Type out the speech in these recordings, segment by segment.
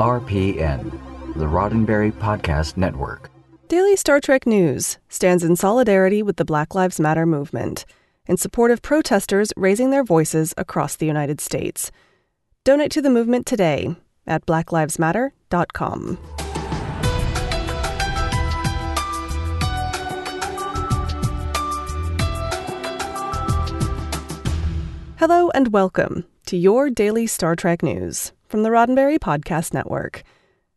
RPN, the Roddenberry Podcast Network. Daily Star Trek News stands in solidarity with the Black Lives Matter movement in support of protesters raising their voices across the United States. Donate to the movement today at blacklivesmatter.com. Hello and welcome to your daily Star Trek news from the Roddenberry Podcast Network.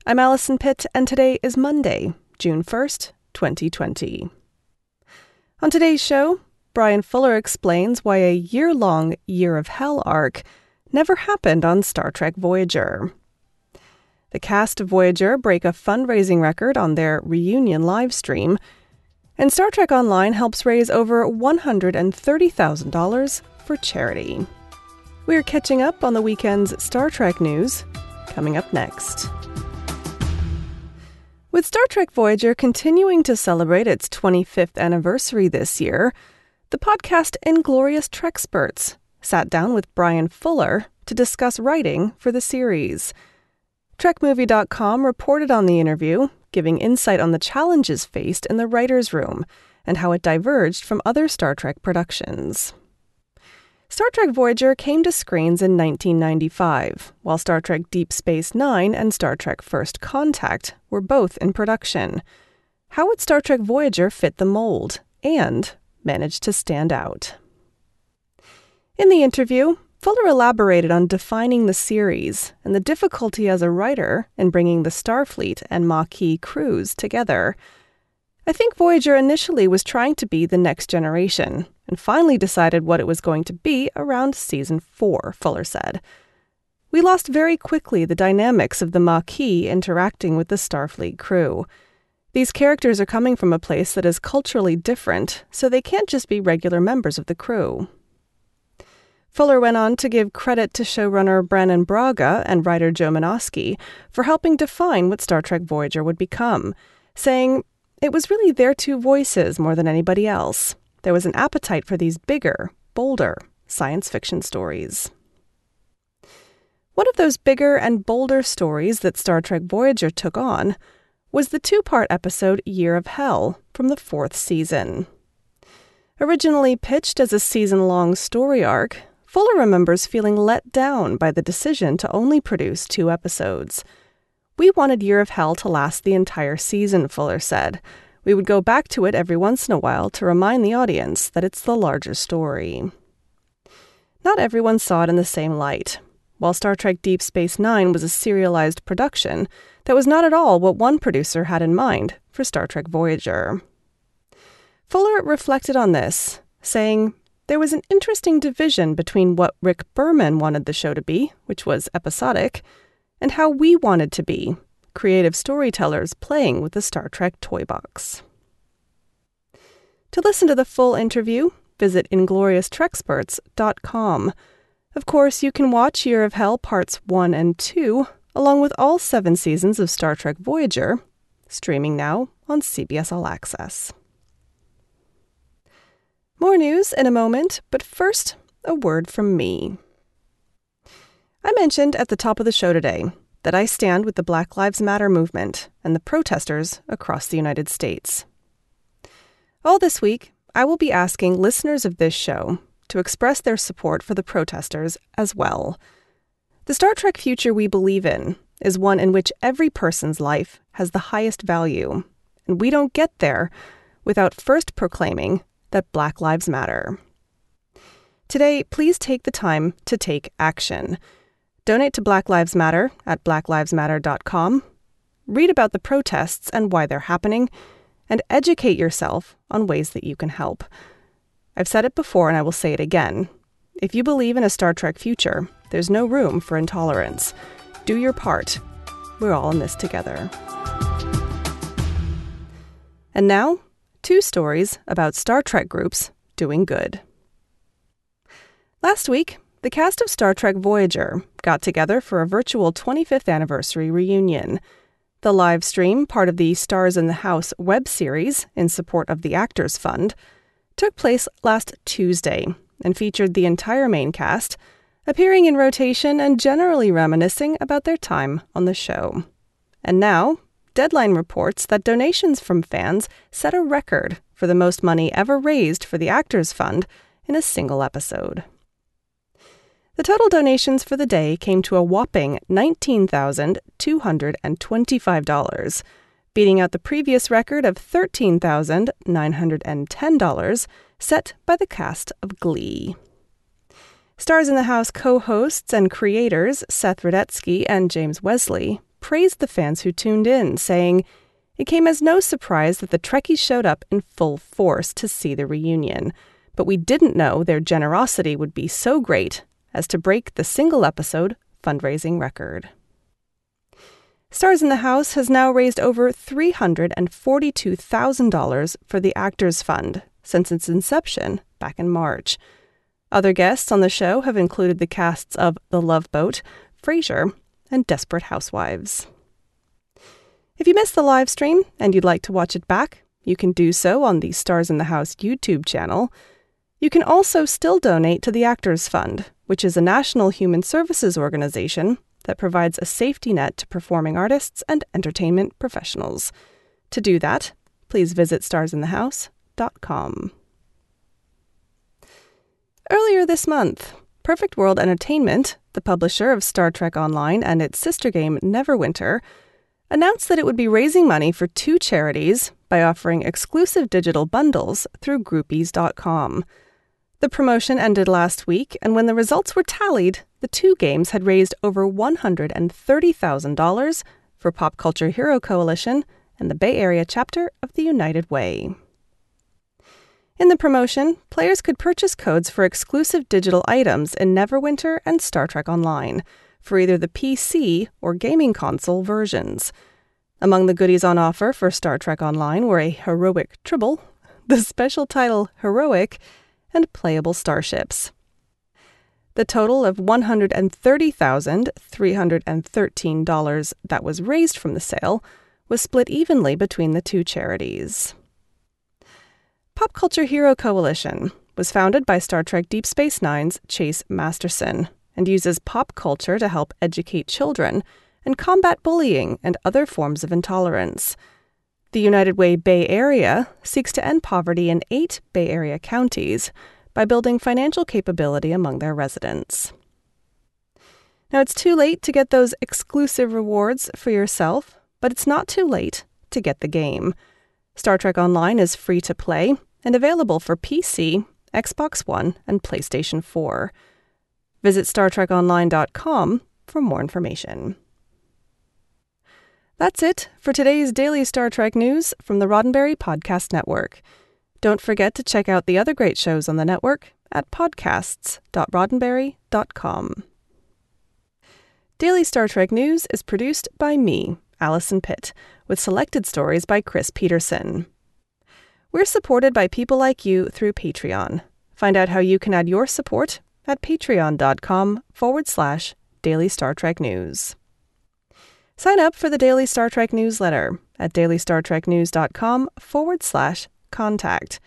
I'm Allison Pitt, and today is Monday, June 1st, 2020. On today's show, Bryan Fuller explains why a year long Year of Hell arc never happened on Star Trek Voyager. The cast of Voyager break a fundraising record on their reunion livestream, and Star Trek Online helps raise over $130,000 for charity. We're catching up on the weekend's Star Trek news, coming up next. With Star Trek Voyager continuing to celebrate its 25th anniversary this year, the podcast Inglorious Treksperts sat down with Bryan Fuller to discuss writing for the series. TrekMovie.com reported on the interview, giving insight on the challenges faced in the writer's room and how it diverged from other Star Trek productions. Star Trek Voyager came to screens in 1995, while Star Trek Deep Space Nine and Star Trek First Contact were both in production. How would Star Trek Voyager fit the mold and manage to stand out? In the interview, Fuller elaborated on defining the series and the difficulty as a writer in bringing the Starfleet and Maquis crews together. I think Voyager initially was trying to be the next generation, and finally decided what it was going to be around season four, Fuller said. We lost very quickly the dynamics of the Maquis interacting with the Starfleet crew. These characters are coming from a place that is culturally different, so they can't just be regular members of the crew. Fuller went on to give credit to showrunner Brannon Braga and writer Joe Menosky for helping define what Star Trek Voyager would become, saying, It was really their two voices more than anybody else there was an appetite for these bigger, bolder science fiction stories. One of those bigger and bolder stories that Star Trek Voyager took on was the two part episode Year of Hell from the fourth season. Originally pitched as a season long story arc, Fuller remembers feeling let down by the decision to only produce two episodes. We wanted Year of Hell to last the entire season, Fuller said, we would go back to it every once in a while to remind the audience that it's the larger story. Not everyone saw it in the same light. While Star Trek Deep Space Nine was a serialized production, that was not at all what one producer had in mind for Star Trek Voyager. Fuller reflected on this, saying, There was an interesting division between what Rick Berman wanted the show to be, which was episodic, and how we wanted to be, creative storytellers playing with the Star Trek toy box. To listen to the full interview, visit inglorioustreksperts.com. Of course, you can watch Year of Hell Parts 1 and 2, along with all seven seasons of Star Trek Voyager, streaming now on CBS All Access. More news in a moment, but first, a word from me. I mentioned at the top of the show today that I stand with the Black Lives Matter movement and the protesters across the United States. All this week, I will be asking listeners of this show to express their support for the protesters as well. The Star Trek future we believe in is one in which every person's life has the highest value, and we don't get there without first proclaiming that Black Lives Matter. Today, please take the time to take action. Donate to Black Lives Matter at blacklivesmatter.com. Read about the protests and why they're happening, and educate yourself on ways that you can help. I've said it before and I will say it again. If you believe in a Star Trek future, there's no room for intolerance. Do your part. We're all in this together. And now, two stories about Star Trek groups doing good. Last week, the cast of Star Trek Voyager got together for a virtual 25th anniversary reunion. The live stream, part of the Stars in the House web series in support of the Actors Fund, took place last Tuesday and featured the entire main cast, appearing in rotation and generally reminiscing about their time on the show. And now, Deadline reports that donations from fans set a record for the most money ever raised for the Actors Fund in a single episode. The total donations for the day came to a whopping $19,225, beating out the previous record of $13,910 set by the cast of Glee. Stars in the House co hosts and creators Seth Rudetsky and James Wesley praised the fans who tuned in, saying, It came as no surprise that the Trekkies showed up in full force to see the reunion, but we didn't know their generosity would be so great as to break the single episode fundraising record. Stars in the House has now raised over $342,000 for the Actors Fund since its inception back in March. Other guests on the show have included the casts of The Love Boat, Frasier, and Desperate Housewives. If you missed the live stream and you'd like to watch it back, you can do so on the Stars in the House YouTube channel. You can also still donate to the Actors Fund, which is a national human services organization that provides a safety net to performing artists and entertainment professionals. To do that, please visit starsinthehouse.com. Earlier this month, Perfect World Entertainment, the publisher of Star Trek Online and its sister game Neverwinter, announced that it would be raising money for two charities by offering exclusive digital bundles through groupees.com. The promotion ended last week, and when the results were tallied, the two games had raised over $130,000 for Pop Culture Hero Coalition and the Bay Area chapter of the United Way. In the promotion, players could purchase codes for exclusive digital items in Neverwinter and Star Trek Online for either the PC or gaming console versions. Among the goodies on offer for Star Trek Online were a heroic tribble, the special title Heroic, and playable starships. The total of $130,313 that was raised from the sale was split evenly between the two charities. Pop Culture Hero Coalition was founded by Star Trek Deep Space Nine's Chase Masterson and uses pop culture to help educate children and combat bullying and other forms of intolerance. The United Way Bay Area seeks to end poverty in eight Bay Area counties by building financial capability among their residents. Now, it's too late to get those exclusive rewards for yourself, but it's not too late to get the game. Star Trek Online is free to play and available for PC, Xbox One, and PlayStation 4. Visit StarTrekOnline.com for more information. That's it for today's daily Star Trek news from the Roddenberry Podcast Network. Don't forget to check out the other great shows on the network at podcasts.roddenberry.com. Daily Star Trek News is produced by me, Allison Pitt, with selected stories by Chris Peterson. We're supported by people like you through Patreon. Find out how you can add your support at patreon.com forward slash daily Star Trek news. Sign up for the Daily Star Trek newsletter at dailystartreknews.com forward slash contact.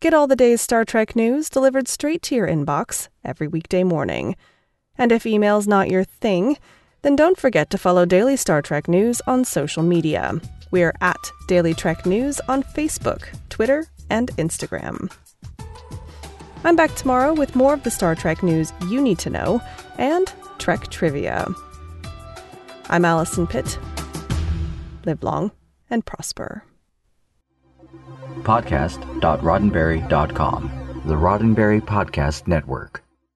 Get all the day's Star Trek news delivered straight to your inbox every weekday morning. And if email's not your thing, then don't forget to follow Daily Star Trek News on social media. We're at Daily Trek News on Facebook, Twitter, and Instagram. I'm back tomorrow with more of the Star Trek news you need to know and Trek trivia. I'm Allison Pitt. Live long and prosper. Podcast.roddenberry.com, the Roddenberry Podcast Network.